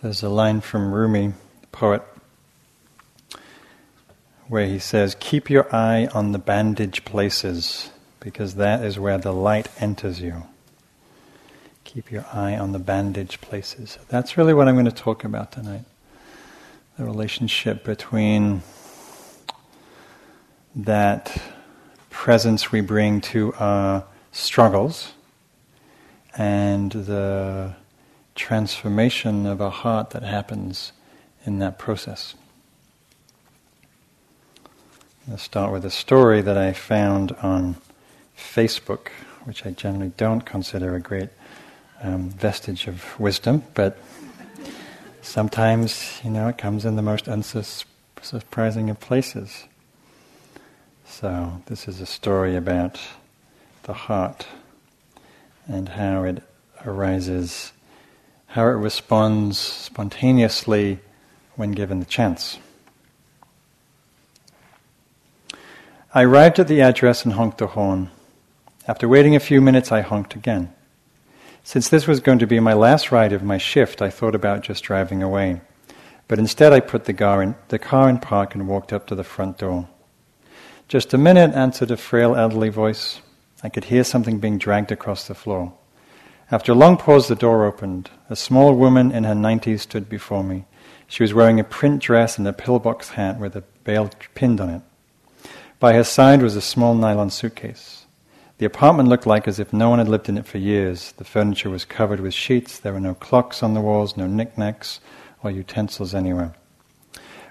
There's a line from Rumi, the poet, where he says, Keep your eye on the bandage places, because that is where the light enters you. Keep your eye on the bandage places. That's really what I'm going to talk about tonight. The relationship between that presence we bring to our struggles and the transformation of a heart that happens in that process. I'll start with a story that I found on Facebook, which I generally don't consider a great um, vestige of wisdom, but sometimes, you know, it comes in the most unsurprising of places. So, this is a story about the heart and how it arises how it responds spontaneously when given the chance. I arrived at the address and honked the horn. After waiting a few minutes, I honked again. Since this was going to be my last ride of my shift, I thought about just driving away. But instead, I put the car, in, the car in park and walked up to the front door. Just a minute, answered a frail elderly voice. I could hear something being dragged across the floor. After a long pause, the door opened. A small woman in her 90s stood before me. She was wearing a print dress and a pillbox hat with a bale pinned on it. By her side was a small nylon suitcase. The apartment looked like as if no one had lived in it for years. The furniture was covered with sheets. There were no clocks on the walls, no knickknacks or utensils anywhere.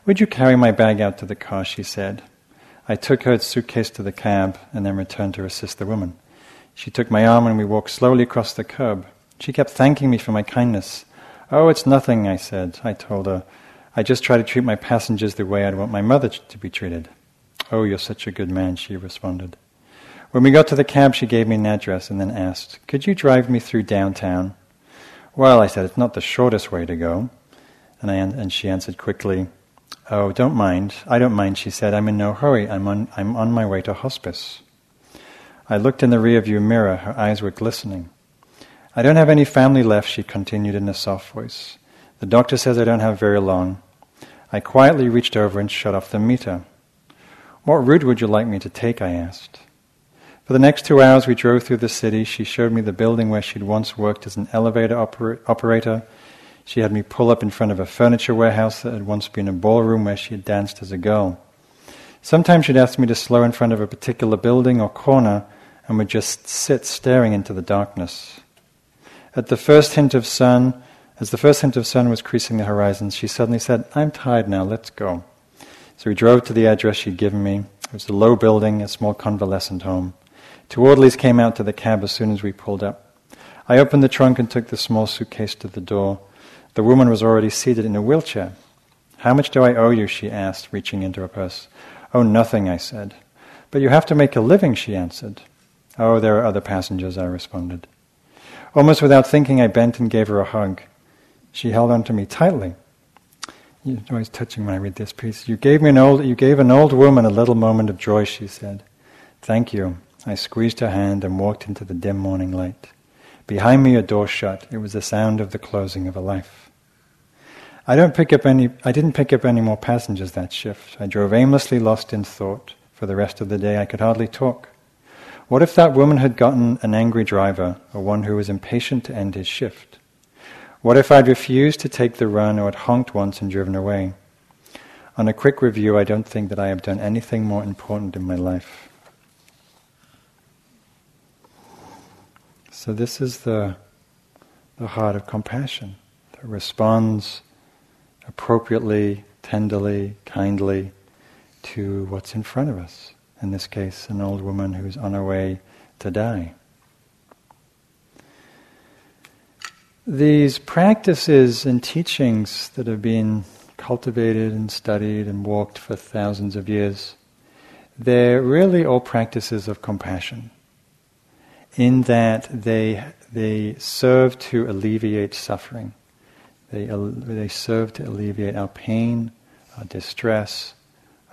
Would you carry my bag out to the car? she said. I took her suitcase to the cab and then returned to assist the woman. She took my arm and we walked slowly across the curb. She kept thanking me for my kindness. Oh, it's nothing, I said. I told her. I just try to treat my passengers the way I'd want my mother to be treated. Oh, you're such a good man, she responded. When we got to the cab, she gave me an address and then asked, Could you drive me through downtown? Well, I said, it's not the shortest way to go. And, I, and she answered quickly, Oh, don't mind. I don't mind, she said. I'm in no hurry. I'm on, I'm on my way to hospice. I looked in the rearview mirror. Her eyes were glistening. I don't have any family left, she continued in a soft voice. The doctor says I don't have very long. I quietly reached over and shut off the meter. What route would you like me to take? I asked. For the next two hours, we drove through the city. She showed me the building where she'd once worked as an elevator oper- operator. She had me pull up in front of a furniture warehouse that had once been a ballroom where she had danced as a girl. Sometimes she'd ask me to slow in front of a particular building or corner and would just sit staring into the darkness. At the first hint of sun, as the first hint of sun was creasing the horizon, she suddenly said, I'm tired now, let's go. So we drove to the address she'd given me. It was a low building, a small convalescent home. Two orderlies came out to the cab as soon as we pulled up. I opened the trunk and took the small suitcase to the door. The woman was already seated in a wheelchair. How much do I owe you? she asked, reaching into her purse. Oh, nothing, I said. But you have to make a living, she answered. Oh, there are other passengers, I responded. Almost without thinking, I bent and gave her a hug. She held on to me tightly. You're always touching when I read this piece. You gave me an old, you gave an old woman a little moment of joy, she said. Thank you. I squeezed her hand and walked into the dim morning light. Behind me, a door shut. It was the sound of the closing of a life. I don't pick up any. I didn't pick up any more passengers that shift. I drove aimlessly, lost in thought. For the rest of the day, I could hardly talk. What if that woman had gotten an angry driver or one who was impatient to end his shift? What if I'd refused to take the run or had honked once and driven away? On a quick review, I don't think that I have done anything more important in my life. So, this is the, the heart of compassion that responds appropriately, tenderly, kindly to what's in front of us in this case, an old woman who's on her way to die. These practices and teachings that have been cultivated and studied and walked for thousands of years, they're really all practices of compassion, in that they, they serve to alleviate suffering. They, they serve to alleviate our pain, our distress,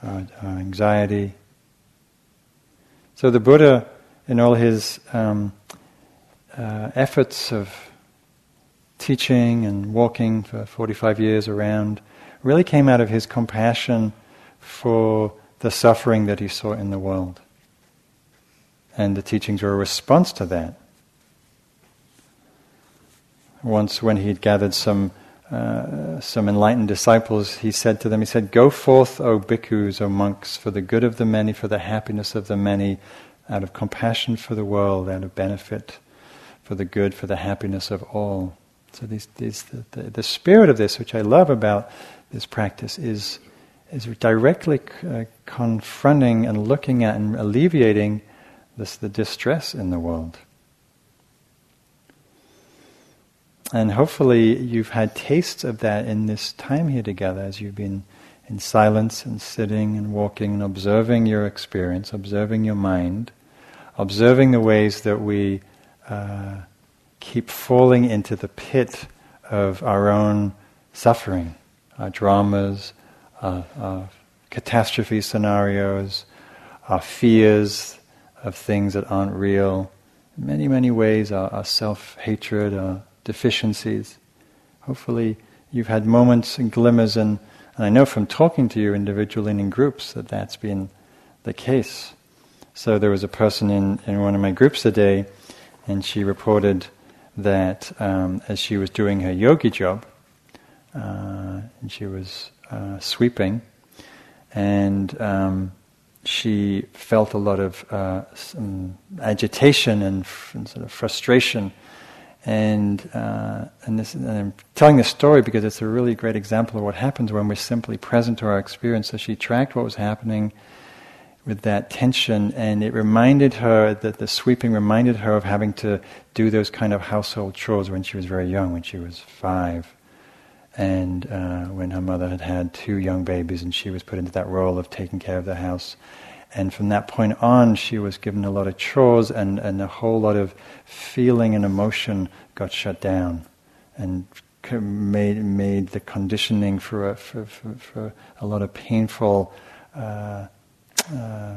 our, our anxiety, so the Buddha, in all his um, uh, efforts of teaching and walking for 45 years around really came out of his compassion for the suffering that he saw in the world. And the teachings were a response to that. Once, when he had gathered some uh, some enlightened disciples, he said to them, he said, Go forth, O bhikkhus, O monks, for the good of the many, for the happiness of the many, out of compassion for the world, out of benefit for the good, for the happiness of all. So these, these, the, the, the spirit of this, which I love about this practice, is, is directly uh, confronting and looking at and alleviating this, the distress in the world. And hopefully you've had tastes of that in this time here together as you've been in silence and sitting and walking and observing your experience, observing your mind, observing the ways that we uh, keep falling into the pit of our own suffering, our dramas, our, our catastrophe scenarios, our fears of things that aren't real. In many, many ways, our, our self hatred, our deficiencies. Hopefully, you've had moments and glimmers, and, and I know from talking to you individually and in groups that that's been the case. So, there was a person in, in one of my groups today, and she reported that um, as she was doing her yogi job, uh, and she was uh, sweeping, and um, she felt a lot of uh, agitation and, f- and, sort of frustration and, uh, and, this, and I'm telling this story because it's a really great example of what happens when we're simply present to our experience. So she tracked what was happening with that tension, and it reminded her that the sweeping reminded her of having to do those kind of household chores when she was very young, when she was five, and uh, when her mother had had two young babies, and she was put into that role of taking care of the house. And from that point on, she was given a lot of chores, and, and a whole lot of feeling and emotion got shut down, and made made the conditioning for a, for, for, for a lot of painful. Uh, uh,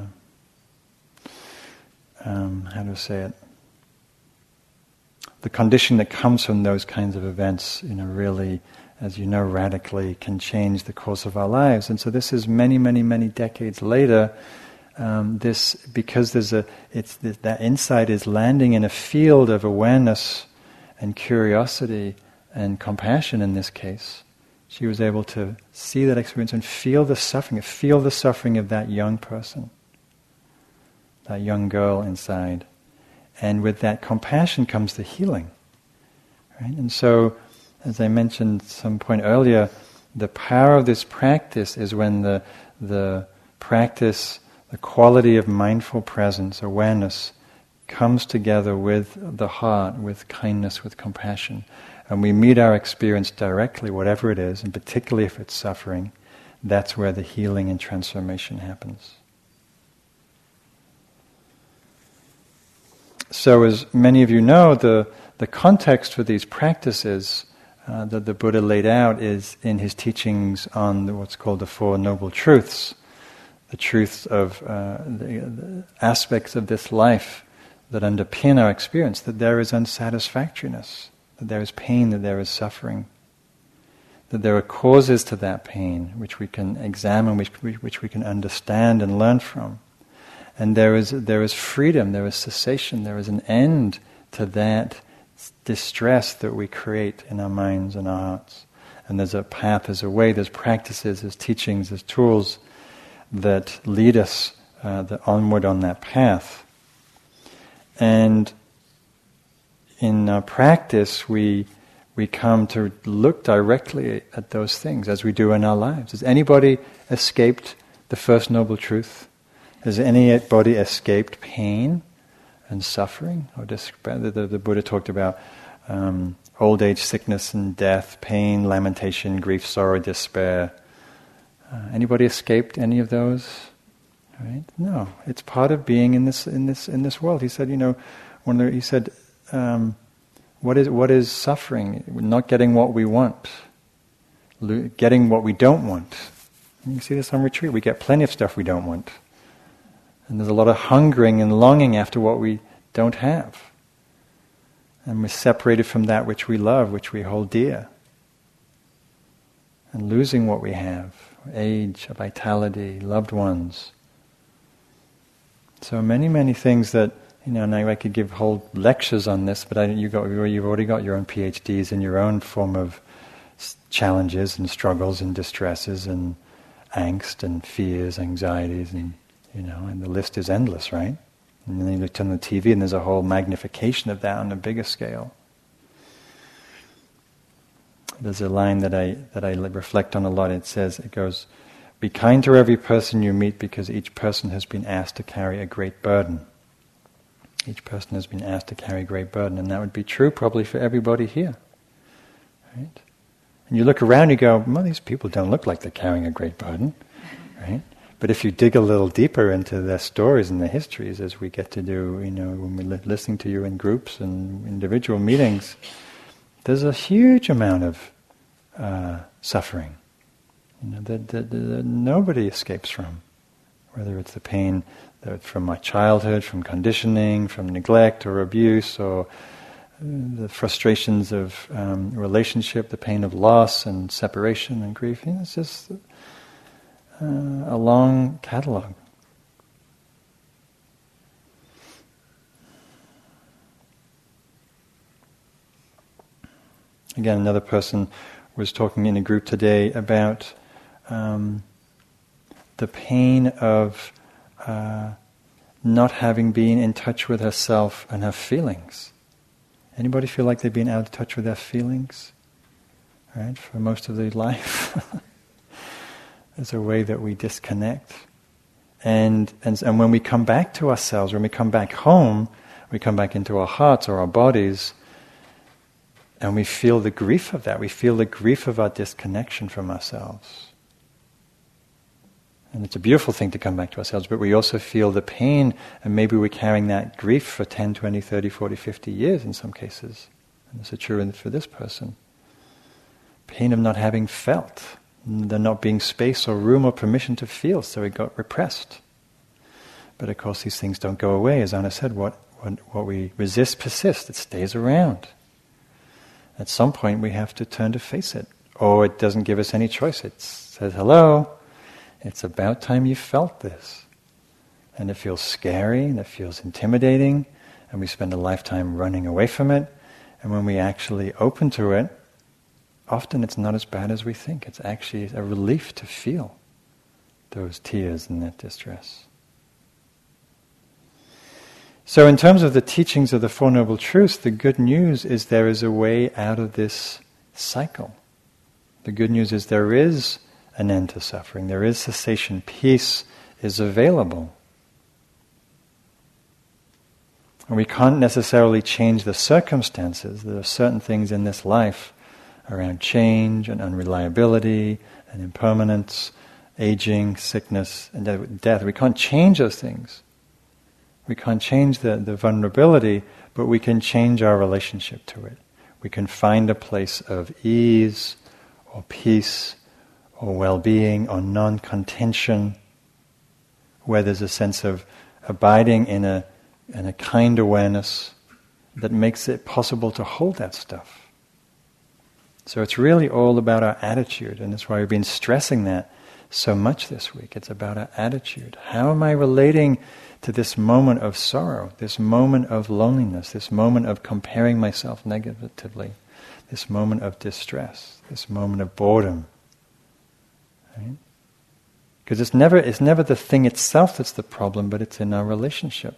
um, how to say it? The condition that comes from those kinds of events, you know, really, as you know, radically can change the course of our lives. And so this is many, many, many decades later um, this because there's a it's that insight is landing in a field of awareness and curiosity and compassion in this case. She was able to see that experience and feel the suffering, feel the suffering of that young person, that young girl inside. And with that compassion comes the healing. Right? And so, as I mentioned some point earlier, the power of this practice is when the, the practice the quality of mindful presence, awareness, comes together with the heart, with kindness, with compassion. And we meet our experience directly, whatever it is, and particularly if it's suffering, that's where the healing and transformation happens. So, as many of you know, the, the context for these practices uh, that the Buddha laid out is in his teachings on the, what's called the Four Noble Truths the truths of uh, the, the, aspects of this life that underpin our experience that there is unsatisfactoriness, that there is pain, that there is suffering, that there are causes to that pain which we can examine, which, which we can understand and learn from. And there is, there is freedom, there is cessation, there is an end to that distress that we create in our minds and our hearts. And there's a path, there's a way, there's practices, there's teachings, there's tools that lead us uh, the onward on that path. And in practice, we we come to look directly at those things as we do in our lives. Has anybody escaped the first noble truth? Has anybody escaped pain and suffering or despair? The, the, the Buddha talked about um, old age, sickness, and death, pain, lamentation, grief, sorrow, despair uh, anybody escaped any of those? Right? No, it's part of being in this in this in this world. He said, you know, when he said, um, what is what is suffering? Not getting what we want, lo- getting what we don't want. And you see this on retreat. We get plenty of stuff we don't want, and there's a lot of hungering and longing after what we don't have. And we're separated from that which we love, which we hold dear. And losing what we have age, vitality, loved ones. So many, many things that, you know, and I, I could give whole lectures on this, but I, you got, you've already got your own PhDs in your own form of challenges and struggles and distresses and angst and fears, anxieties, and, you know, and the list is endless, right? And then you look on the TV and there's a whole magnification of that on a bigger scale. There's a line that I, that I reflect on a lot. It says, it goes, be kind to every person you meet because each person has been asked to carry a great burden. Each person has been asked to carry a great burden, and that would be true probably for everybody here. Right? And you look around, you go, well, these people don't look like they're carrying a great burden, right? But if you dig a little deeper into their stories and their histories, as we get to do, you know, when we're listening to you in groups and individual meetings, there's a huge amount of uh, suffering you know, that, that, that, nobody escapes from. Whether it's the pain from my childhood, from conditioning, from neglect or abuse, or uh, the frustrations of um, relationship, the pain of loss and separation and grief. You know, it's just uh, a long catalog. Again, another person was talking in a group today about um, the pain of uh, not having been in touch with herself and her feelings. Anybody feel like they've been out of touch with their feelings? Right, for most of their life. There's a way that we disconnect. And, and, and when we come back to ourselves, when we come back home, we come back into our hearts or our bodies, and we feel the grief of that. We feel the grief of our disconnection from ourselves. And it's a beautiful thing to come back to ourselves, but we also feel the pain, and maybe we're carrying that grief for 10, 20, 30, 40, 50 years in some cases. And this is true for this person. Pain of not having felt, there not being space or room or permission to feel, so it got repressed. But of course, these things don't go away. As Anna said, what, what, what we resist persists, it stays around. At some point, we have to turn to face it. Or it doesn't give us any choice. It says, hello, it's about time you felt this. And it feels scary, and it feels intimidating, and we spend a lifetime running away from it. And when we actually open to it, often it's not as bad as we think. It's actually a relief to feel those tears and that distress. So, in terms of the teachings of the Four Noble Truths, the good news is there is a way out of this cycle. The good news is there is an end to suffering, there is cessation, peace is available. And we can't necessarily change the circumstances. There are certain things in this life around change and unreliability and impermanence, aging, sickness, and death. We can't change those things. We can't change the, the vulnerability, but we can change our relationship to it. We can find a place of ease or peace or well being or non contention, where there's a sense of abiding in a, in a kind awareness that makes it possible to hold that stuff. So it's really all about our attitude, and that's why we've been stressing that so much this week. It's about our attitude. How am I relating to this moment of sorrow, this moment of loneliness, this moment of comparing myself negatively, this moment of distress, this moment of boredom? Right? Because it's never, it's never the thing itself that's the problem, but it's in our relationship.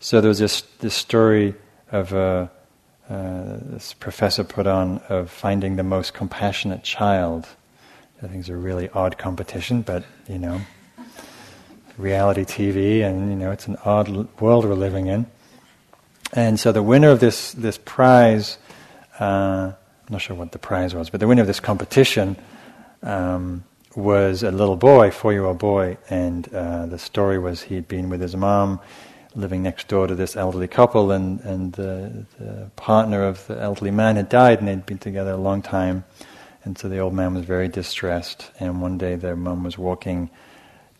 So there was this, this story of a, uh, this professor put on of finding the most compassionate child. I think it's a really odd competition, but you know, reality TV, and you know, it's an odd world we're living in. And so the winner of this this prize, uh, I'm not sure what the prize was, but the winner of this competition um, was a little boy, four year old boy, and uh, the story was he'd been with his mom living next door to this elderly couple, and, and the, the partner of the elderly man had died, and they'd been together a long time. And so the old man was very distressed. And one day their mom was walking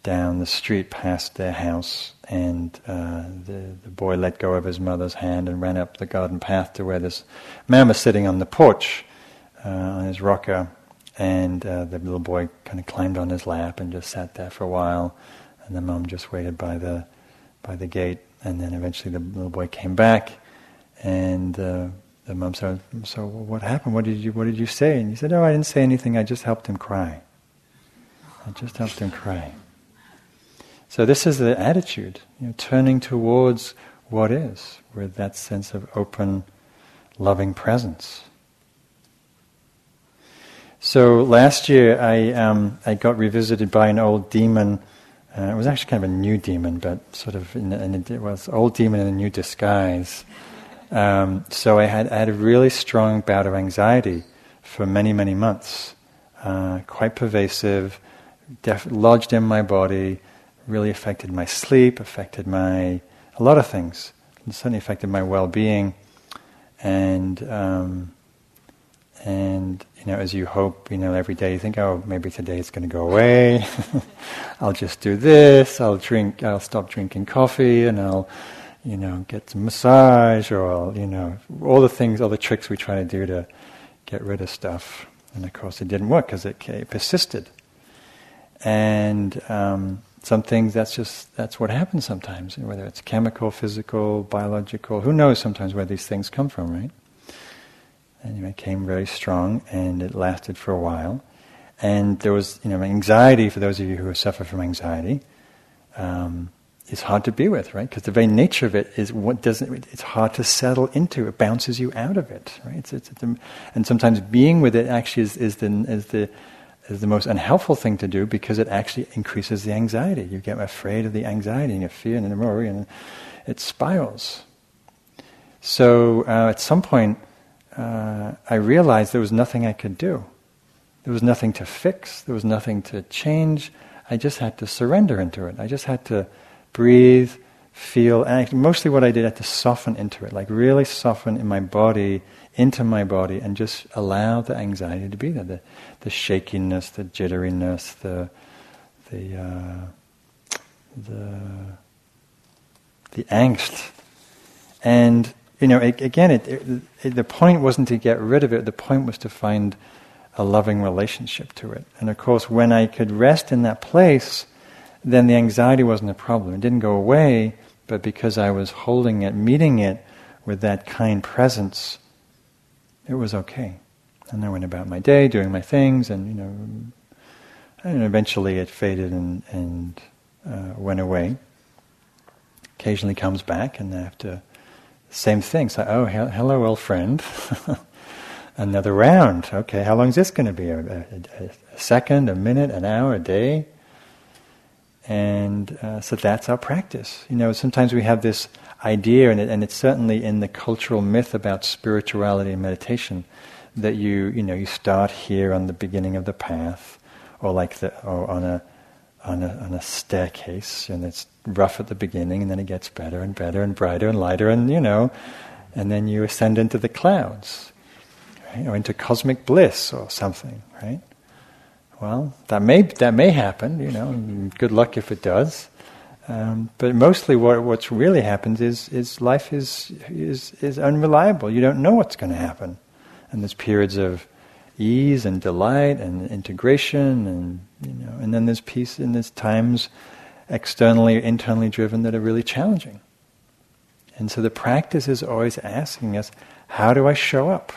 down the street past their house, and uh, the, the boy let go of his mother's hand and ran up the garden path to where this man was sitting on the porch uh, on his rocker, and uh, the little boy kind of climbed on his lap and just sat there for a while, and the mom just waited by the by the gate, and then eventually the little boy came back, and uh, the mom said, "So what happened? What did you What did you say?" And he said, "Oh, I didn't say anything. I just helped him cry. I just helped him cry." So this is the attitude, you know, turning towards what is, with that sense of open, loving presence. So last year I, um, I got revisited by an old demon. Uh, it was actually kind of a new demon, but sort of in, in a, it was old demon in a new disguise. Um, so I had, I had a really strong bout of anxiety for many, many months, uh, quite pervasive, def- lodged in my body, really affected my sleep, affected my a lot of things. It certainly affected my well-being, and um, and you know, as you hope, you know, every day you think, oh, maybe today it's going to go away. I'll just do this. I'll drink. I'll stop drinking coffee, and I'll, you know, get some massage, or I'll, you know, all the things, all the tricks we try to do to get rid of stuff. And of course, it didn't work because it, it, persisted. And um, some things that's just that's what happens sometimes. Whether it's chemical, physical, biological, who knows? Sometimes where these things come from, right? Anyway, it came very strong and it lasted for a while. And there was, you know, anxiety, for those of you who suffer from anxiety, um, is hard to be with, right? Because the very nature of it is what doesn't, it's hard to settle into. It bounces you out of it, right? It's, it's, it's, and sometimes being with it actually is, is, the, is, the, is the most unhelpful thing to do because it actually increases the anxiety. You get afraid of the anxiety and you fear and then worry and it spirals. So uh, at some point, uh, I realized there was nothing I could do. There was nothing to fix. There was nothing to change. I just had to surrender into it. I just had to breathe, feel, and mostly what I did, I had to soften into it, like really soften in my body, into my body, and just allow the anxiety to be there, the, the shakiness, the jitteriness, the the uh, the the angst, and you know, it, again, it, it, the point wasn't to get rid of it. The point was to find a loving relationship to it. And of course, when I could rest in that place, then the anxiety wasn't a problem. It didn't go away, but because I was holding it, meeting it with that kind presence, it was okay. And I went about my day, doing my things, and you know, and eventually it faded and, and uh, went away. Occasionally comes back, and I have to same thing. So, oh, he- hello, old friend. Another round. Okay, how long is this going to be? A, a, a, second, a minute, an hour, a day? And uh, so that's our practice. You know, sometimes we have this idea, and, it, and it's certainly in the cultural myth about spirituality and meditation, that you, you know, you start here on the beginning of the path, or like the, or on a, on a, on a staircase, and it's rough at the beginning, and then it gets better and better and brighter and lighter, and you know, and then you ascend into the clouds, right? or into cosmic bliss or something, right? Well, that may that may happen, you know. Good luck if it does. Um, but mostly, what what's really happens is is life is is is unreliable. You don't know what's going to happen, and there's periods of ease and delight and integration, and you know, and then there's peace, and there's times externally, internally driven that are really challenging. And so the practice is always asking us, how do I show up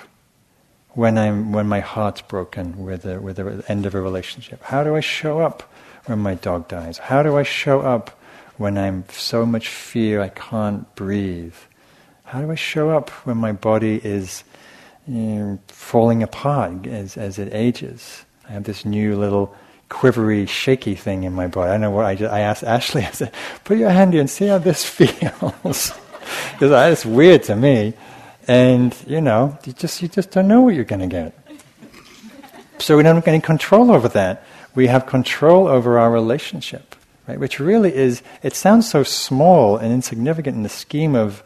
when I'm when my heart's broken with the with the end of a relationship? How do I show up when my dog dies? How do I show up when I'm so much fear I can't breathe? How do I show up when my body is you know, falling apart as as it ages? I have this new little quivery, shaky thing in my body. I know what I, just, I asked Ashley. I said, "Put your hand here and see how this feels," because uh, it's weird to me. And you know, you just you just don't know what you're going to get. So we don't have any control over that. We have control over our relationship, right? Which really is. It sounds so small and insignificant in the scheme of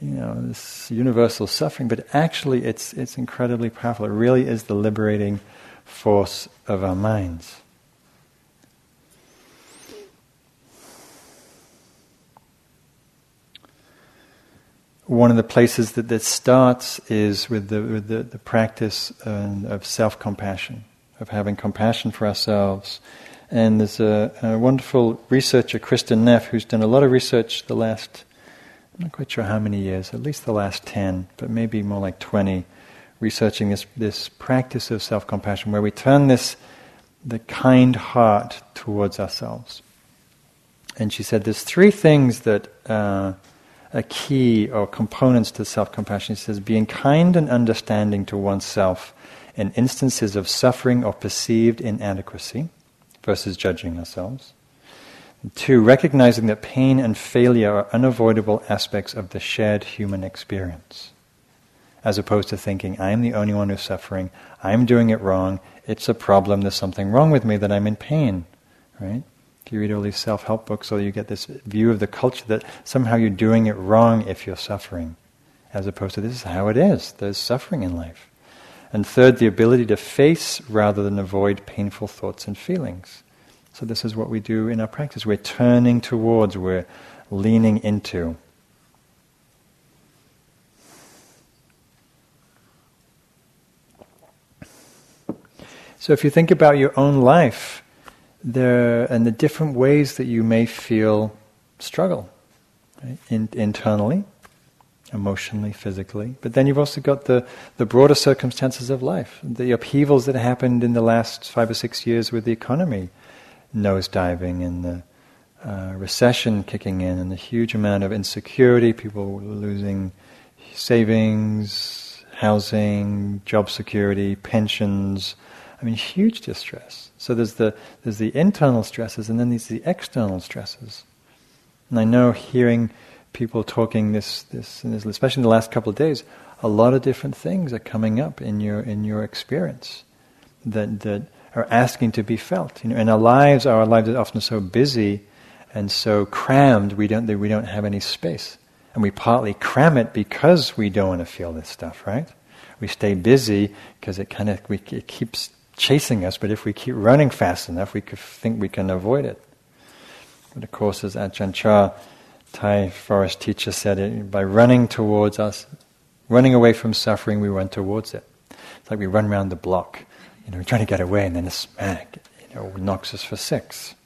you know this universal suffering, but actually, it's it's incredibly powerful. It really is the liberating force of our minds. One of the places that this starts is with the, with the, the practice uh, of self compassion, of having compassion for ourselves. And there's a, a, wonderful researcher, Kristin Neff, who's done a lot of research the last, I'm not quite sure how many years, at least the last 10, but maybe more like 20, researching this, this practice of self compassion, where we turn this, the kind heart towards ourselves. And she said there's three things that. Uh, a key or components to self compassion. He says, being kind and understanding to oneself in instances of suffering or perceived inadequacy versus judging ourselves. Two, recognizing that pain and failure are unavoidable aspects of the shared human experience. As opposed to thinking, I'm the only one who's suffering, I'm doing it wrong, it's a problem, there's something wrong with me that I'm in pain. Right? You read all these self help books, so you get this view of the culture that somehow you're doing it wrong if you're suffering, as opposed to this is how it is. There's suffering in life. And third, the ability to face rather than avoid painful thoughts and feelings. So, this is what we do in our practice. We're turning towards, we're leaning into. So, if you think about your own life, there and the different ways that you may feel struggle right? In, internally, emotionally, physically. But then you've also got the, the broader circumstances of life, the upheavals that happened in the last five or six years with the economy nosediving and the uh, recession kicking in and the huge amount of insecurity, people losing savings, housing, job security, pensions. I mean, huge distress. So there's the, there's the internal stresses and then there's the external stresses. And I know hearing people talking this, this, this, especially in the last couple of days, a lot of different things are coming up in your, in your experience that, that are asking to be felt. You know, in our lives, our lives are often so busy and so crammed, we don't, we don't have any space. And we partly cram it because we don't want to feel this stuff, right? We stay busy because it kind of it keeps chasing us, but if we keep running fast enough, we could think we can avoid it. But of course, as Ajahn Chah, Thai forest teacher, said, it, by running towards us, running away from suffering, we run towards it. It's like we run around the block, you know, trying to get away, and then a smack, you know, knocks us for six.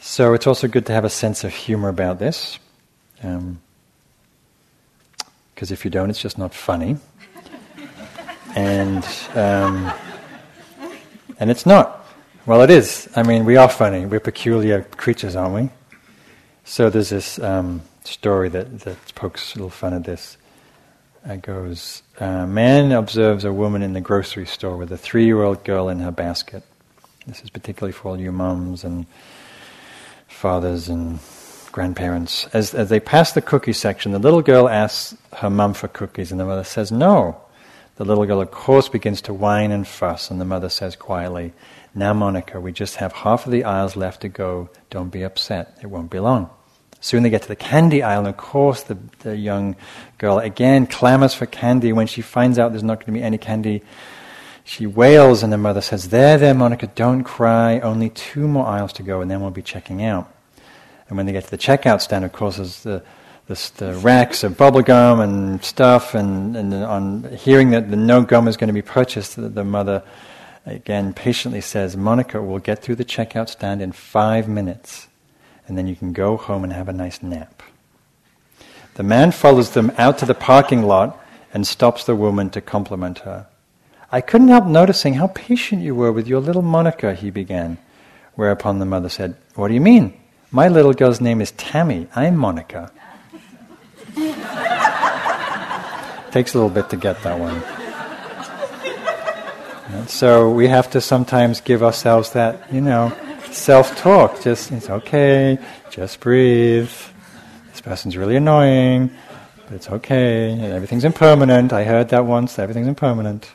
So it's also good to have a sense of humor about this. Um, because if you don't, it's just not funny. and um, and it's not. Well, it is. I mean, we are funny. We're peculiar creatures, aren't we? So there's this um, story that, that pokes a little fun at this. It goes, a man observes a woman in the grocery store with a three-year-old girl in her basket. This is particularly for all you mums and fathers and grandparents, as, as they pass the cookie section, the little girl asks her mum for cookies, and the mother says no. The little girl, of course, begins to whine and fuss, and the mother says quietly, Now, Monica, we just have half of the aisles left to go. Don't be upset. It won't be long. Soon they get to the candy aisle, and of course, the, the young girl again clamors for candy. When she finds out there's not going to be any candy, she wails, and the mother says, There, there, Monica, don't cry. Only two more aisles to go, and then we'll be checking out. And when they get to the checkout stand, of course, there's the, the, the racks of bubble gum and stuff, and, and on hearing that the no gum is going to be purchased, the, the mother again patiently says, Monica we'll get through the checkout stand in five minutes, and then you can go home and have a nice nap. The man follows them out to the parking lot and stops the woman to compliment her. I couldn't help noticing how patient you were with your little Monica, he began. Whereupon the mother said, What do you mean? My little girl's name is Tammy. I'm Monica. Takes a little bit to get that one. And so we have to sometimes give ourselves that, you know, self talk. Just, it's okay, just breathe. This person's really annoying, but it's okay. Everything's impermanent. I heard that once, everything's impermanent.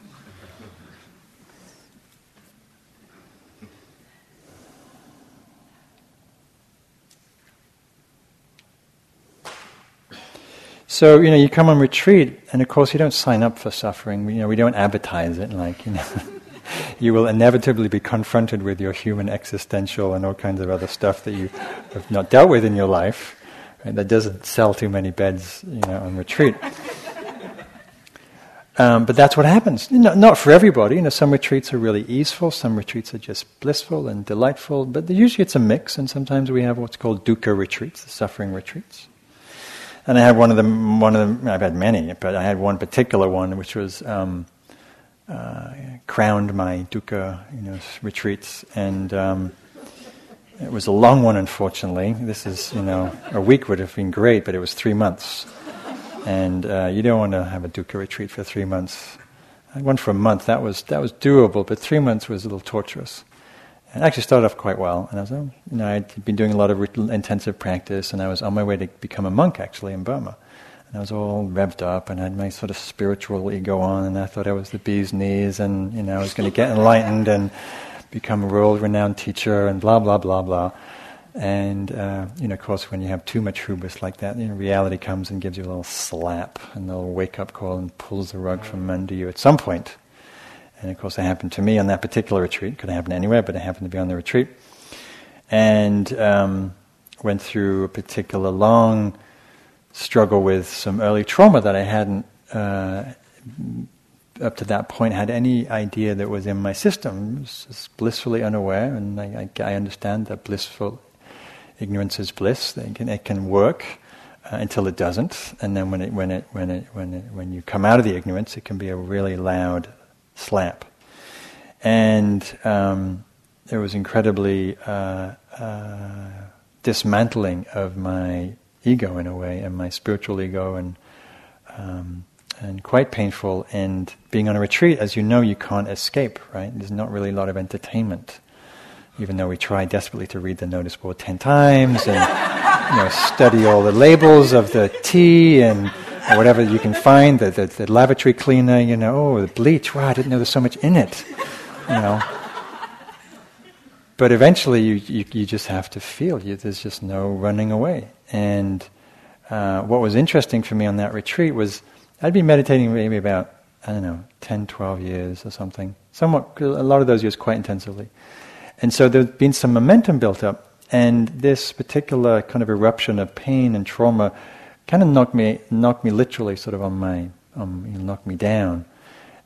So you know, you come on retreat, and of course, you don't sign up for suffering. You know, we don't advertise it like you know. you will inevitably be confronted with your human existential and all kinds of other stuff that you have not dealt with in your life. Right? That doesn't sell too many beds, you know, on retreat. Um, but that's what happens. Know, not for everybody. You know, some retreats are really easeful, some retreats are just blissful and delightful. But usually it's a mix, and sometimes we have what's called dukkha retreats, the suffering retreats. And I had one of them. One of them. I've had many, but I had one particular one which was um, uh, crowned my dukkha, you know, retreats, and um, it was a long one. Unfortunately, this is you know a week would have been great, but it was three months. And uh, you don't want to have a dukkha retreat for three months. I went for a month. That was that was doable, but three months was a little torturous. And actually started off quite well. And I was, oh, you know, I'd been doing a lot of intensive practice, and I was on my way to become a monk actually in Burma. And I was all revved up, and I had my sort of spiritual ego on, and I thought I was the bee's knees, and you know, I was going to get enlightened and become a world-renowned teacher, and blah blah blah blah. And, uh, you know, of course, when you have too much hubris like that, you know, reality comes and gives you a little slap, and a little wake up call and pulls the rug from under you at some point. And of course, it happened to me on that particular retreat. It Could have happened anywhere, but it happened to be on the retreat. And um, went through a particular long struggle with some early trauma that I hadn't, uh, up to that point, had any idea that was in my system. I was just blissfully unaware, and I, I, I understand that blissful ignorance is bliss. It can, it can work uh, until it doesn't, and then when it, when it, when it, when it, when you come out of the ignorance, it can be a really loud slap. And um, it was incredibly uh, uh, dismantling of my ego in a way, and my spiritual ego, and um, and quite painful. And being on a retreat, as you know, you can't escape. Right? There's not really a lot of entertainment even though we try desperately to read the notice board ten times and you know, study all the labels of the tea and whatever you can find, the, the, the, lavatory cleaner, you know, oh, the bleach, wow, I didn't know there's so much in it, you know. But eventually you, you, you just have to feel, you, there's just no running away. And uh, what was interesting for me on that retreat was I'd been meditating maybe about, I don't know, 10, 12 years or something, somewhat, a lot of those years quite intensively. And so there's been some momentum built up, and this particular kind of eruption of pain and trauma kind of knocked me, knocked me literally sort of on my, you know, knocked me down,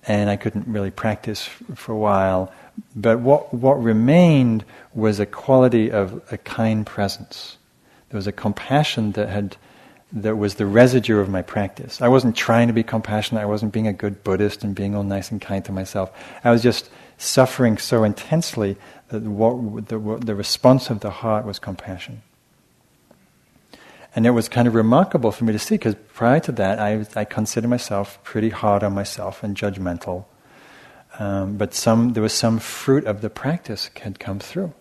and I couldn't really practice for a while. But what what remained was a quality of a kind presence. There was a compassion that had that was the residue of my practice. I wasn't trying to be compassionate. I wasn't being a good Buddhist and being all nice and kind to myself. I was just suffering so intensely that what, the, the response of the heart was compassion. And it was kind of remarkable for me to see because prior to that, I, I considered myself pretty hard on myself and judgmental. Um, but some, there was some fruit of the practice had come through.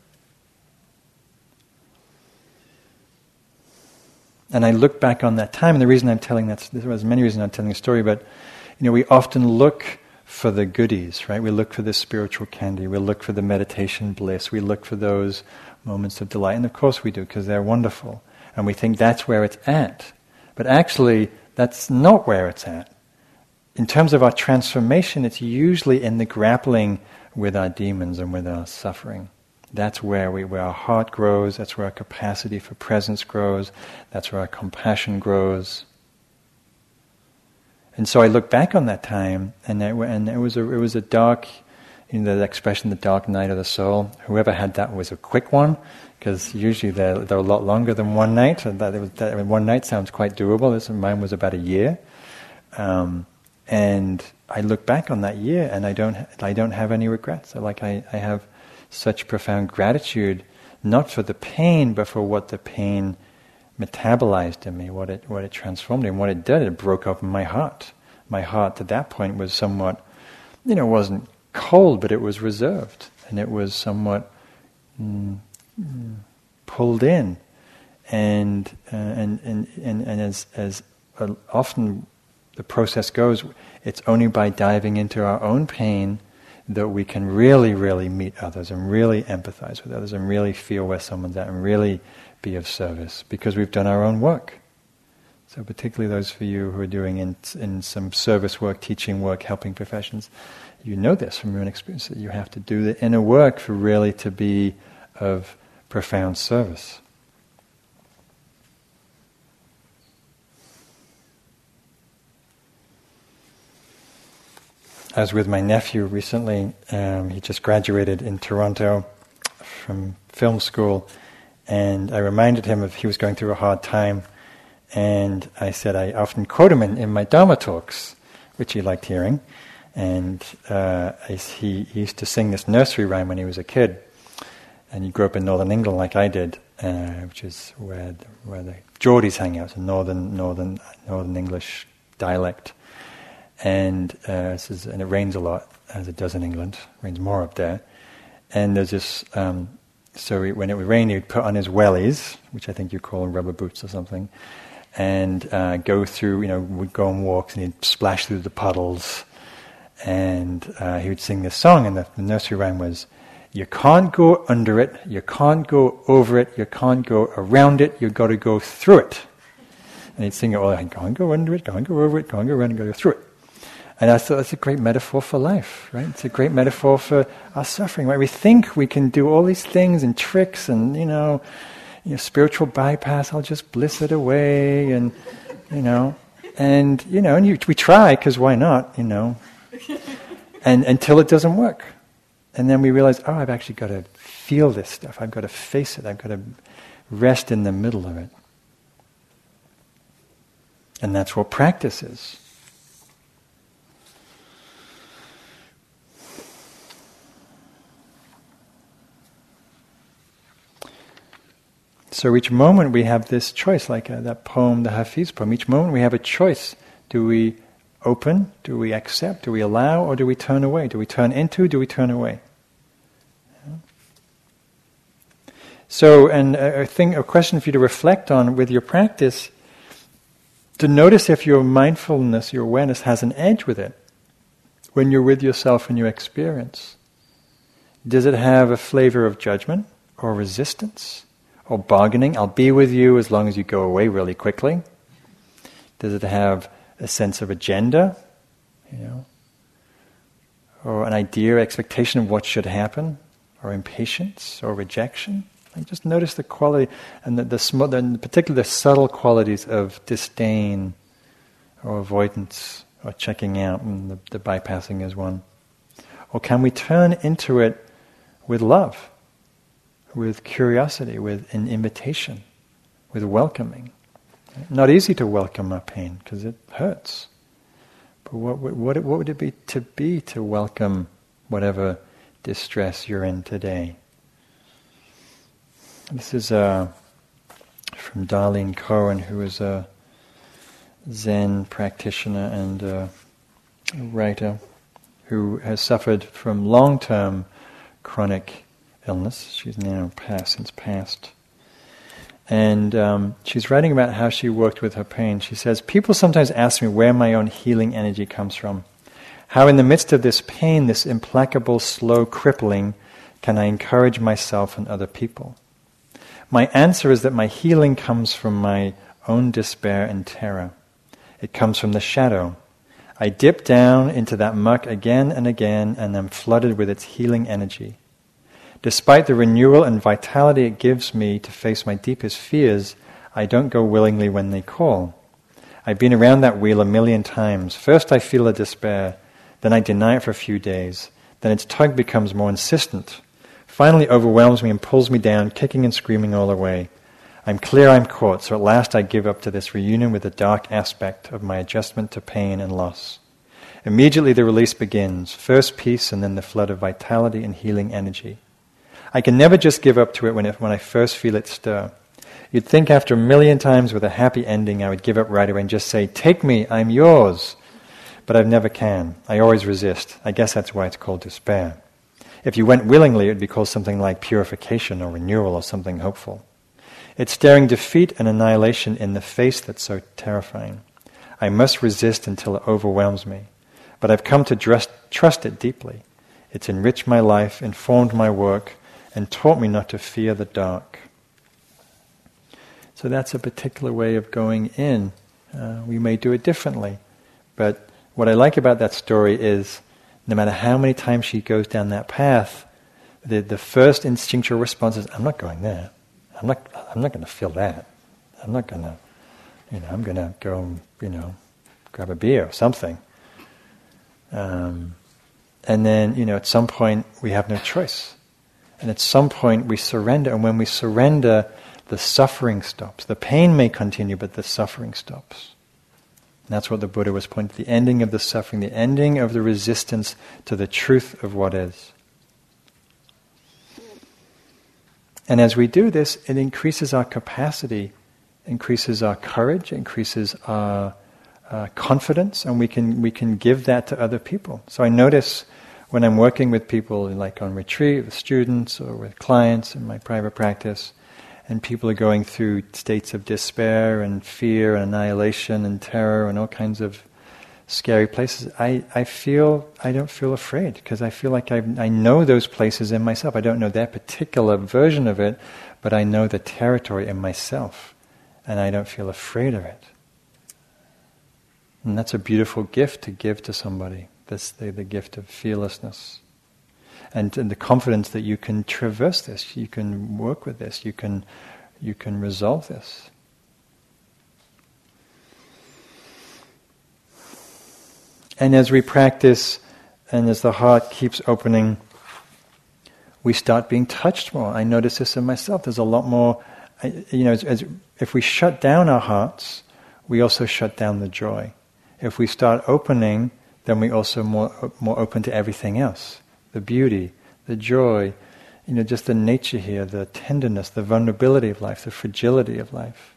And I look back on that time, and the reason I'm telling that, there was many reasons I'm telling the story, but you know, we often look for the goodies, right? We look for the spiritual candy. We look for the meditation bliss. We look for those moments of delight. And of course we do, because they're wonderful. And we think that's where it's at. But actually, that's not where it's at. In terms of our transformation, it's usually in the grappling with our demons and with our suffering. That's where, we, where our heart grows, that's where our capacity for presence grows, that's where our compassion grows. And so I look back on that time, and it, and it was a it was a dark, you know, the expression, the dark night of the soul. Whoever had that was a quick one, because usually they're they're a lot longer than one night. And that, was, that, one night sounds quite doable. This mine was about a year, um, and I look back on that year, and I don't I don't have any regrets. Like I, I have such profound gratitude, not for the pain, but for what the pain metabolized in me, what it what it transformed me and what it did. It broke open my heart. My heart at that point was somewhat, you know, wasn't cold, but it was reserved, and it was somewhat mm, pulled in, and uh, and, and and and as as uh, often the process goes, it's only by diving into our own pain that we can really, really meet others and really empathize with others and really feel where someone's at and really be of service because we've done our own work. So, particularly those for you who are doing in, in some service work, teaching work, helping professions, you know this from your own experience that you have to do the inner work for really to be of profound service. I was with my nephew recently. Um, he just graduated in Toronto from film school, and I reminded him of he was going through a hard time. And I said I often quote him in, in my Dharma talks, which he liked hearing. And uh, I, he, he, used to sing this nursery rhyme when he was a kid. And he grew up in northern England like I did, uh, which is where the, where the Geordies hang out, so northern, northern, northern English dialect and uh, is, and it rains a lot as it does in England. It rains more up there, and there's this. Um, so he, when it would rain, he'd put on his wellies, which I think you call rubber boots or something, and uh, go through. You know, would go on walks and he'd splash through the puddles, and uh, he would sing this song. And the, the nursery rhyme was. You can't go under it, you can't go over it, you can't go around it, you've got to go through it. And he'd sing it all, I can't go under it, can't go over it, can't go around it, go through it. And I thought that's a great metaphor for life, right? It's a great metaphor for our suffering, right? We think we can do all these things and tricks and, you know, you know, spiritual bypass, I'll just bliss it away and, you know, and, you know, and you, we try because why not, you know, and until it doesn't work. And then we realize, oh, I've actually got to feel this stuff. I've got to face it. I've got to rest in the middle of it. And that's what practice is. So each moment we have this choice, like uh, that poem, the Hafiz poem. Each moment we have a choice. Do we open? Do we accept? Do we allow? Or do we turn away? Do we turn into? Do we turn away? So, and a thing, a question for you to reflect on with your practice, to notice if your mindfulness, your awareness has an edge with it when you're with yourself and your experience. Does it have a flavor of judgment or resistance? or bargaining. I'll be with you as long as you go away really quickly. Does it have a sense of agenda? You know? Or an idea, expectation of what should happen? Or impatience or rejection? Like just notice the quality and the, the, particularly the subtle qualities of disdain or avoidance or checking out, and the, the bypassing is one. Or can we turn into it with love? with curiosity, with an invitation, with welcoming. Not easy to welcome our pain because it hurts. But what, what, what would it be to be to welcome whatever distress you're in today? This is uh, from Darlene Cohen, who is a Zen practitioner and a writer who has suffered from long term chronic illness. She's now passed, since passed. And um, she's writing about how she worked with her pain. She says, People sometimes ask me where my own healing energy comes from. How, in the midst of this pain, this implacable, slow crippling, can I encourage myself and other people? My answer is that my healing comes from my own despair and terror. It comes from the shadow. I dip down into that muck again and again and am flooded with its healing energy. Despite the renewal and vitality it gives me to face my deepest fears, I don't go willingly when they call. I've been around that wheel a million times. First I feel a despair, then I deny it for a few days, then its tug becomes more insistent, finally overwhelms me and pulls me down, kicking and screaming all the way. I'm clear I'm caught, so at last I give up to this reunion with the dark aspect of my adjustment to pain and loss. Immediately the release begins, first peace and then the flood of vitality and healing energy. I can never just give up to it when, it, when I first feel it stir. You'd think after a million times with a happy ending, I would give up right away and just say, Take me, I'm yours. But I never can. I always resist. I guess that's why it's called despair. If you went willingly, it would be called something like purification or renewal or something hopeful. It's staring defeat and annihilation in the face that's so terrifying. I must resist until it overwhelms me. But I've come to trust, trust it deeply. It's enriched my life, informed my work, and taught me not to fear the dark. So that's a particular way of going in. Uh, we may do it differently, but what I like about that story is no matter how many times she goes down that path, the, the first instinctual response is, I'm not going there. I'm not, I'm not going to feel that. I'm not going to, you know, I'm going to go and, you know, grab a beer or something. Um, and then, you know, at some point we have no choice. And at some point we surrender. And when we surrender, the suffering stops. The pain may continue, but the suffering stops. And that's what the Buddha was pointing to the ending of the suffering, the ending of the resistance to the truth of what is. And as we do this, it increases our capacity, increases our courage, increases our uh, confidence, and we can, we can give that to other people. So I notice when I'm working with people, like on retreat, with students or with clients in my private practice, and people are going through states of despair and fear and annihilation and terror and all kinds of scary places, I, I feel I don't feel afraid because I feel like I, I know those places in myself. I don't know that particular version of it, but I know the territory in myself, and I don't feel afraid of it. And that's a beautiful gift to give to somebody. That's the, the gift of fearlessness and, and the confidence that you can traverse this, you can work with this, you can, you can resolve this. And as we practice, and as the heart keeps opening, we start being touched more. I notice this in myself. There's a lot more, you know, as, as, if we shut down our hearts, we also shut down the joy. If we start opening, then we also more more open to everything else the beauty, the joy, you know, just the nature here, the tenderness, the vulnerability of life, the fragility of life.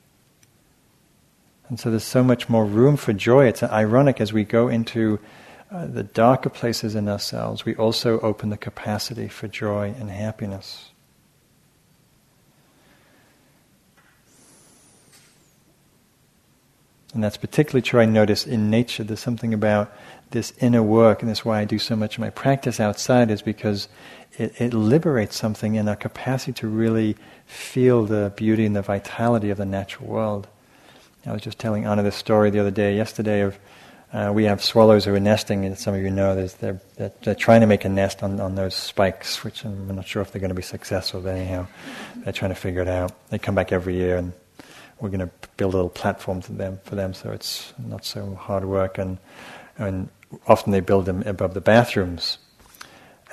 And so there's so much more room for joy. It's ironic as we go into uh, the darker places in ourselves, we also open the capacity for joy and happiness. And that's particularly true, I notice, in nature. There's something about this inner work, and that's why I do so much of my practice outside, is because it, it liberates something in our capacity to really feel the beauty and the vitality of the natural world. I was just telling Anna this story the other day, yesterday, of uh, we have swallows who are nesting, and some of you know they're, they're, they're, trying to make a nest on, on those spikes, which I'm not sure if they're going to be successful, but anyhow, they're trying to figure it out. They come back every year, and we're going to build a little platform them, for them, so it's not so hard work. And, and often they build them above the bathrooms.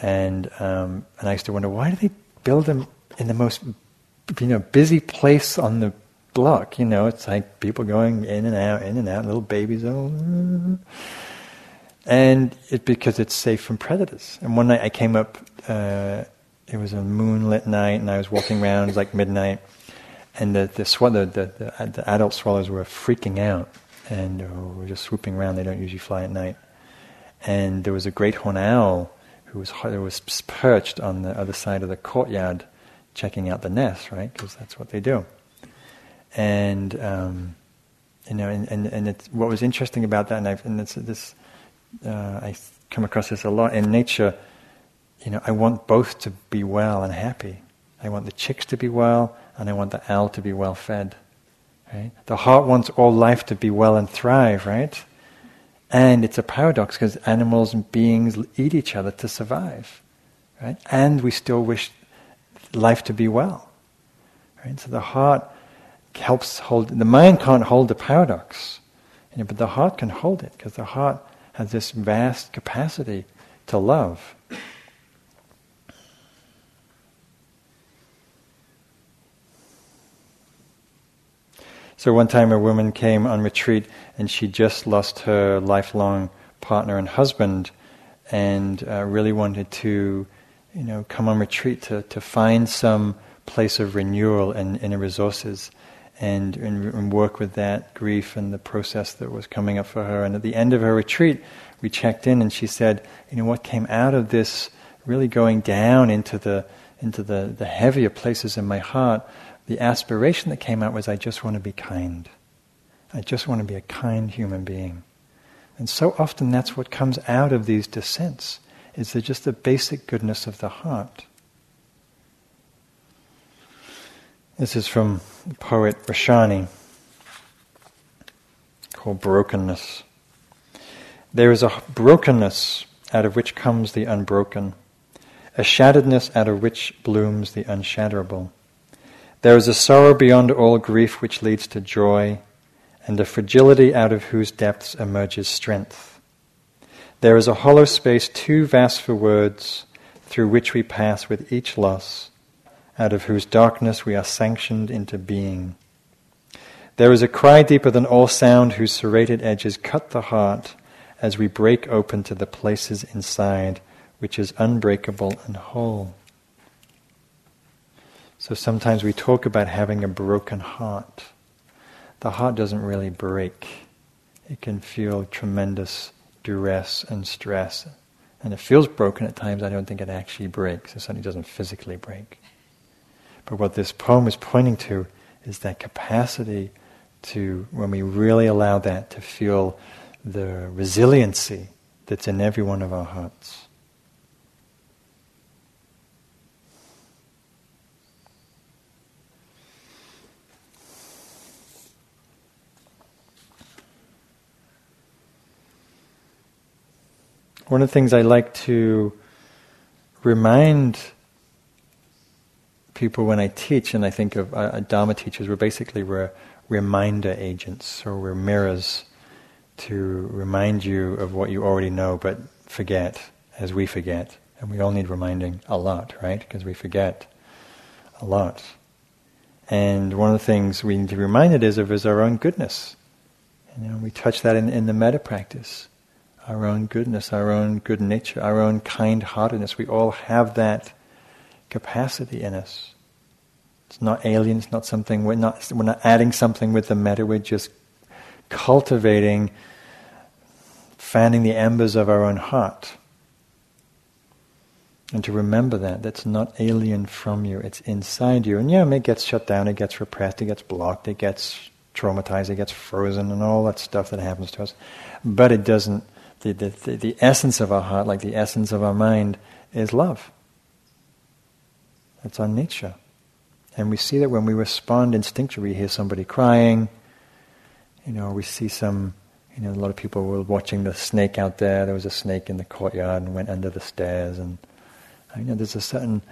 And um, and I used to wonder why do they build them in the most you know busy place on the block? You know, it's like people going in and out, in and out, little babies. Oh, and it because it's safe from predators. And one night I came up. Uh, it was a moonlit night, and I was walking around. It was like midnight, and the the, swallow, the, the, the adult swallows were freaking out and were just swooping around. They don't usually fly at night and there was a great horned owl who was, who was perched on the other side of the courtyard checking out the nest, right? Because that's what they do. And, um, you know, and, and, and it's, what was interesting about that, and, I've, and it's, this, uh, I come across this a lot in nature, you know, I want both to be well and happy. I want the chicks to be well, and I want the owl to be well fed. Right? The heart wants all life to be well and thrive, right? And it's a paradox because animals and beings eat each other to survive. Right? And we still wish life to be well. Right? So the heart helps hold, the mind can't hold the paradox, you know, but the heart can hold it because the heart has this vast capacity to love. So one time a woman came on retreat and she just lost her lifelong partner and husband and uh, really wanted to, you know, come on retreat to, to find some place of renewal and inner resources and, and, and work with that grief and the process that was coming up for her. And at the end of her retreat, we checked in and she said, you know, what came out of this really going down into the, into the, the heavier places in my heart the aspiration that came out was I just want to be kind. I just want to be a kind human being. And so often that's what comes out of these descents, is just the basic goodness of the heart. This is from poet Rashani, called Brokenness. There is a brokenness out of which comes the unbroken, a shatteredness out of which blooms the unshatterable. There is a sorrow beyond all grief which leads to joy, and a fragility out of whose depths emerges strength. There is a hollow space too vast for words, through which we pass with each loss, out of whose darkness we are sanctioned into being. There is a cry deeper than all sound whose serrated edges cut the heart as we break open to the places inside which is unbreakable and whole. So sometimes we talk about having a broken heart. The heart doesn't really break. It can feel tremendous duress and stress. And it feels broken at times. I don't think it actually breaks. It certainly doesn't physically break. But what this poem is pointing to is that capacity to, when we really allow that to feel the resiliency that's in every one of our hearts. One of the things I like to remind people when I teach, and I think of uh, Dharma teachers, we're basically we're reminder agents, or we're mirrors to remind you of what you already know but forget as we forget. And we all need reminding a lot, right? Because we forget a lot. And one of the things we need to be reminded is of is our own goodness. You know, we touch that in, in the metta practice. Our own goodness, our own good nature, our own kind heartedness. We all have that capacity in us. It's not alien, it's not something, we're not, we're not adding something with the metta, we're just cultivating, fanning the embers of our own heart. And to remember that, that's not alien from you, it's inside you. And yeah, it gets shut down, it gets repressed, it gets blocked, it gets traumatized, it gets frozen, and all that stuff that happens to us. But it doesn't, the, the, the, essence of our heart, like the essence of our mind, is love. That's our nature. And we see that when we respond instinctively, we hear somebody crying, you know, we see some, you know, a lot of people were watching the snake out there. There was a snake in the courtyard and went under the stairs. And, you know, there's a certain,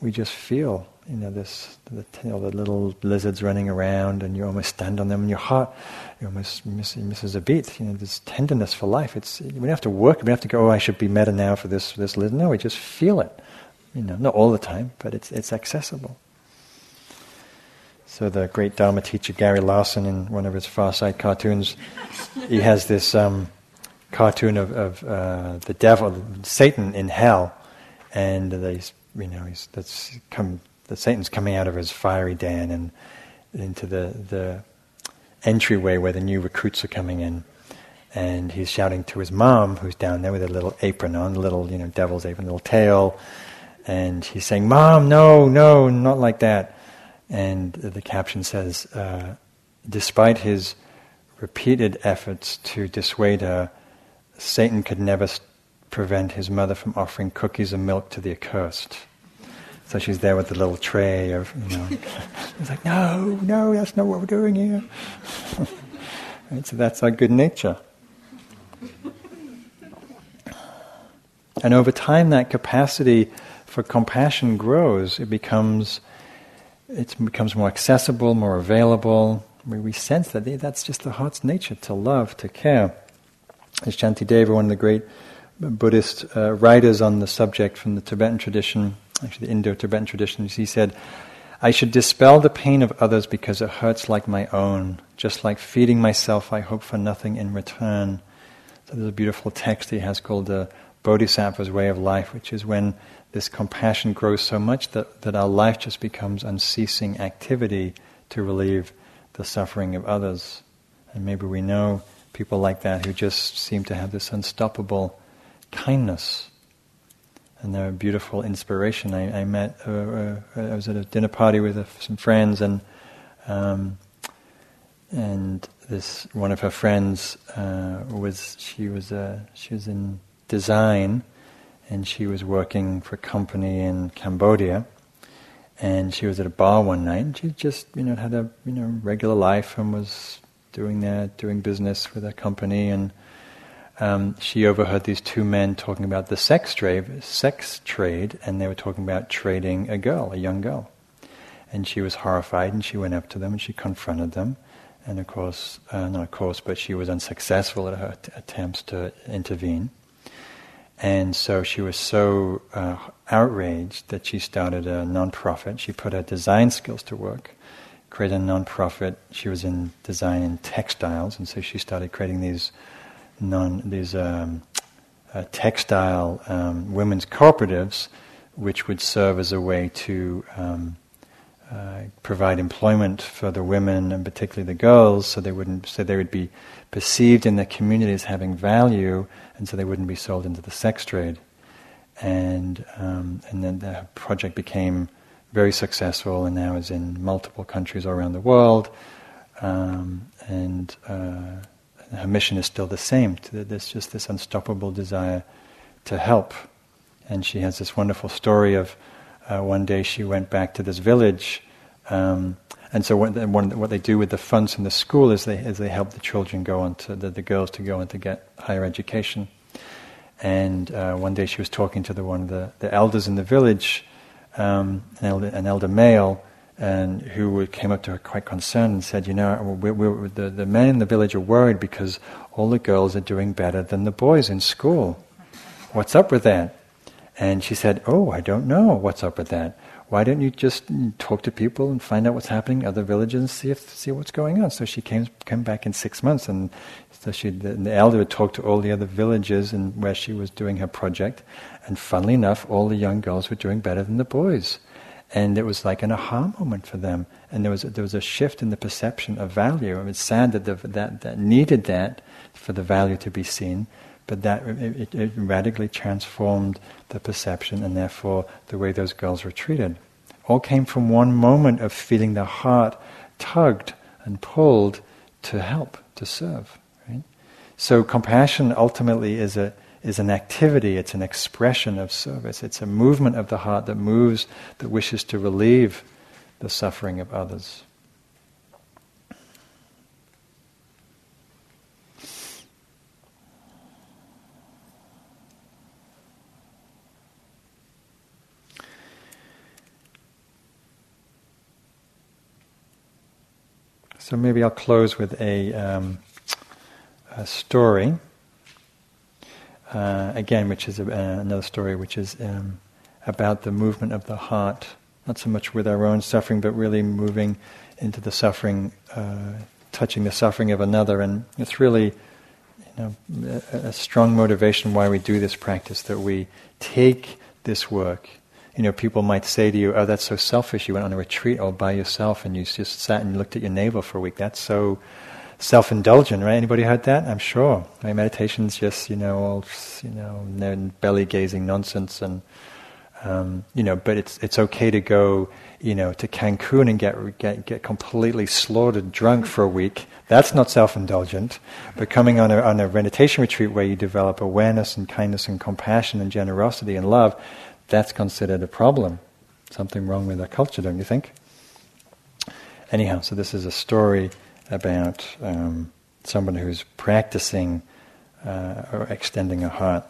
we just feel, you know, this, the, you know, the little lizards running around and you almost stand on them and your heart, you almost miss, misses a beat. You know, this tenderness for life. It's, we don't have to work, we don't have to go, oh, I should be metta now for this, this lizard. No, we just feel it. You know, not all the time, but it's, it's accessible. So the great Dharma teacher Gary Larson, in one of his Far Side cartoons, he has this um, cartoon of, of uh, the devil, Satan in hell, and they, you know, he's that's come. The Satan's coming out of his fiery den and into the the entryway where the new recruits are coming in, and he's shouting to his mom, who's down there with a little apron on, a little you know devil's apron, little tail, and he's saying, "Mom, no, no, not like that." And the caption says, uh, despite his repeated efforts to dissuade her, Satan could never prevent his mother from offering cookies and milk to the accursed. So she's there with the little tray of, you know, it's like, no, no, that's not what we're doing here. right, so that's our good nature. And over time, that capacity for compassion grows. It becomes it becomes more accessible, more available. We, we sense that that's just the heart's nature to love, to care. As Shantideva, one of the great Buddhist uh, writers on the subject from the Tibetan tradition, actually the Indo-Tibetan tradition, he said, I should dispel the pain of others because it hurts like my own. Just like feeding myself, I hope for nothing in return. So there's a beautiful text he has called the Bodhisattva's Way of Life, which is when this compassion grows so much that, that our life just becomes unceasing activity to relieve the suffering of others. And maybe we know people like that who just seem to have this unstoppable kindness. And they're a beautiful inspiration. I, I met, uh, uh, I was at a dinner party with some friends, and um, and this one of her friends uh, was she was uh, she was in design, and she was working for a company in Cambodia. And she was at a bar one night, and she just, you know, had a you know regular life and was doing that, doing business with a company. And um, she overheard these two men talking about the sex trade, sex trade, and they were talking about trading a girl, a young girl. And she was horrified, and she went up to them and she confronted them. And of course, uh, not of course, but she was unsuccessful at her t- attempts to intervene. And so she was so uh, outraged that she started a non-profit. She put her design skills to work, created a non-profit. She was in design in textiles, and so she started creating these non these um, uh, textile um, women's cooperatives, which would serve as a way to um, uh, provide employment for the women and particularly the girls, so they wouldn't so they would be perceived in the community as having value, and so they wouldn't be sold into the sex trade. And um, and then the project became very successful, and now is in multiple countries all around the world. Um, and uh, her mission is still the same. There's just this unstoppable desire to help. And she has this wonderful story of uh, one day she went back to this village. Um, and so what, one, what, they do with the funds from the school is they, is they help the children go on to, the, the girls to go on to get higher education. And uh, one day she was talking to the, one of the, the elders in the village, um, an, elder, an elder male, and who came up to her quite concerned and said, "You know, we're, we're, the the men in the village are worried because all the girls are doing better than the boys in school. What's up with that?" And she said, "Oh, I don't know what's up with that. Why don't you just talk to people and find out what's happening in other villages and see if see what's going on?" So she came came back in six months, and so she the, the elder would talk to all the other villages and where she was doing her project, and funnily enough, all the young girls were doing better than the boys and it was like an aha moment for them. And there was a, there was a shift in the perception of value. I mean, it's sad that the, that that needed that for the value to be seen, but that it, it radically transformed the perception and therefore the way those girls were treated. All came from one moment of feeling the heart tugged and pulled to help, to serve. Right? So compassion ultimately is a is an activity, it's an expression of service, it's a movement of the heart that moves, that wishes to relieve the suffering of others. So maybe I'll close with a, um, a story uh, again, which is a, uh, another story, which is um, about the movement of the heart, not so much with our own suffering, but really moving into the suffering, uh, touching the suffering of another, and it's really, you know, a, a strong motivation why we do this practice that we take this work. You know, people might say to you, "Oh, that's so selfish. You went on a retreat all by yourself, and you just sat and looked at your navel for a week. That's so." Self-indulgent, right? Anybody heard that? I'm sure. Right? Meditation's just, you know, all, you know, belly-gazing nonsense and, um, you know, but it's, it's okay to go, you know, to Cancun and get, get, get completely slaughtered drunk for a week. That's not self-indulgent. But coming on a, on a meditation retreat where you develop awareness and kindness and compassion and generosity and love, that's considered a problem. Something wrong with our culture, don't you think? Anyhow, so this is a story about um, someone who's practicing uh, or extending a heart.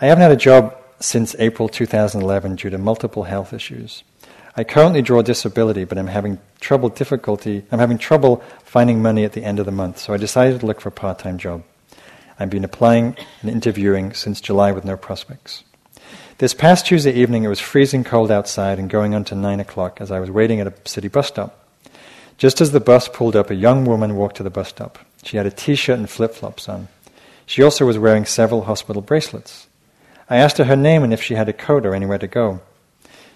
I haven't had a job since April 2011 due to multiple health issues. I currently draw disability, but I'm having trouble difficulty. I'm having trouble finding money at the end of the month, so I decided to look for a part-time job. I've been applying and interviewing since July with no prospects. This past Tuesday evening, it was freezing cold outside and going on to nine o'clock as I was waiting at a city bus stop. Just as the bus pulled up, a young woman walked to the bus stop. She had a t shirt and flip flops on. She also was wearing several hospital bracelets. I asked her her name and if she had a coat or anywhere to go.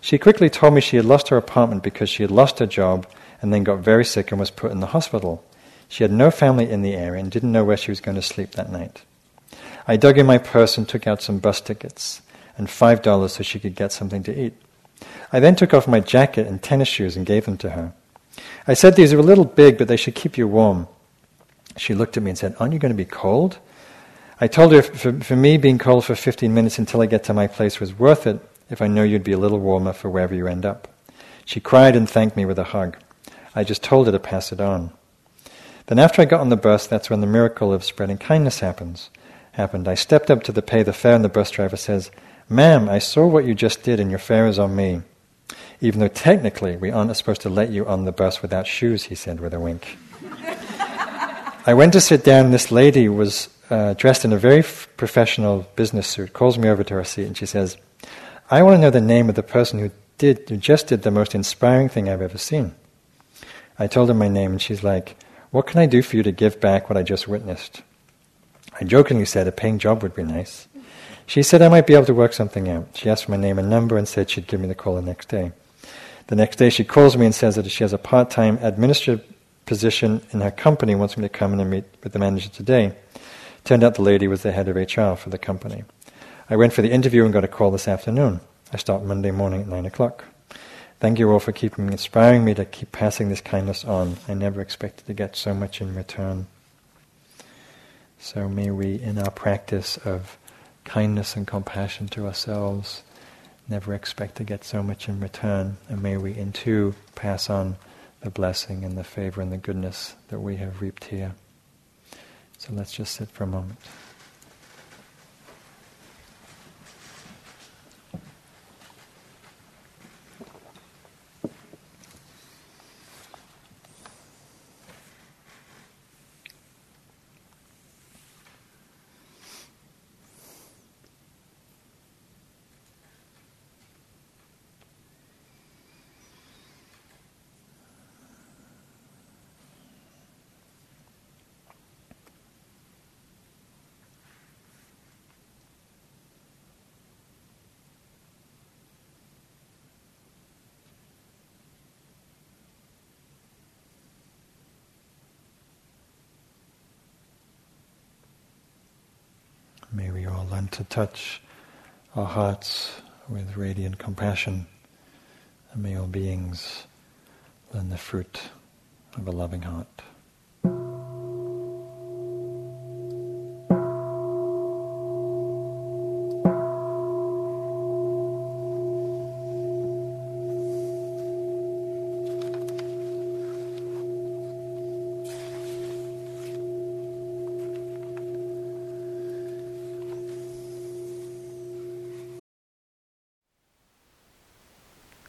She quickly told me she had lost her apartment because she had lost her job and then got very sick and was put in the hospital. She had no family in the area and didn't know where she was going to sleep that night. I dug in my purse and took out some bus tickets and five dollars so she could get something to eat. I then took off my jacket and tennis shoes and gave them to her. I said these are a little big, but they should keep you warm. She looked at me and said, Aren't you going to be cold? I told her for, for me, being cold for 15 minutes until I get to my place was worth it if I know you'd be a little warmer for wherever you end up. She cried and thanked me with a hug. I just told her to pass it on. Then, after I got on the bus, that's when the miracle of spreading kindness happens. happened. I stepped up to the pay the fare, and the bus driver says, Ma'am, I saw what you just did, and your fare is on me. Even though technically we aren't supposed to let you on the bus without shoes, he said with a wink. I went to sit down, this lady was uh, dressed in a very f- professional business suit, calls me over to her seat, and she says, I want to know the name of the person who did, who just did the most inspiring thing I've ever seen. I told her my name, and she's like, What can I do for you to give back what I just witnessed? I jokingly said a paying job would be nice. She said I might be able to work something out. She asked for my name and number and said she'd give me the call the next day. The next day she calls me and says that she has a part-time administrative position in her company wants me to come in and meet with the manager today. Turned out the lady was the head of HR for the company. I went for the interview and got a call this afternoon. I start Monday morning at 9 o'clock. Thank you all for keeping inspiring me to keep passing this kindness on. I never expected to get so much in return. So may we, in our practice of kindness and compassion to ourselves, never expect to get so much in return, and may we, in too, pass on the blessing and the favor and the goodness that we have reaped here. So let's just sit for a moment. May we all learn to touch our hearts with radiant compassion, and may all beings learn the fruit of a loving heart.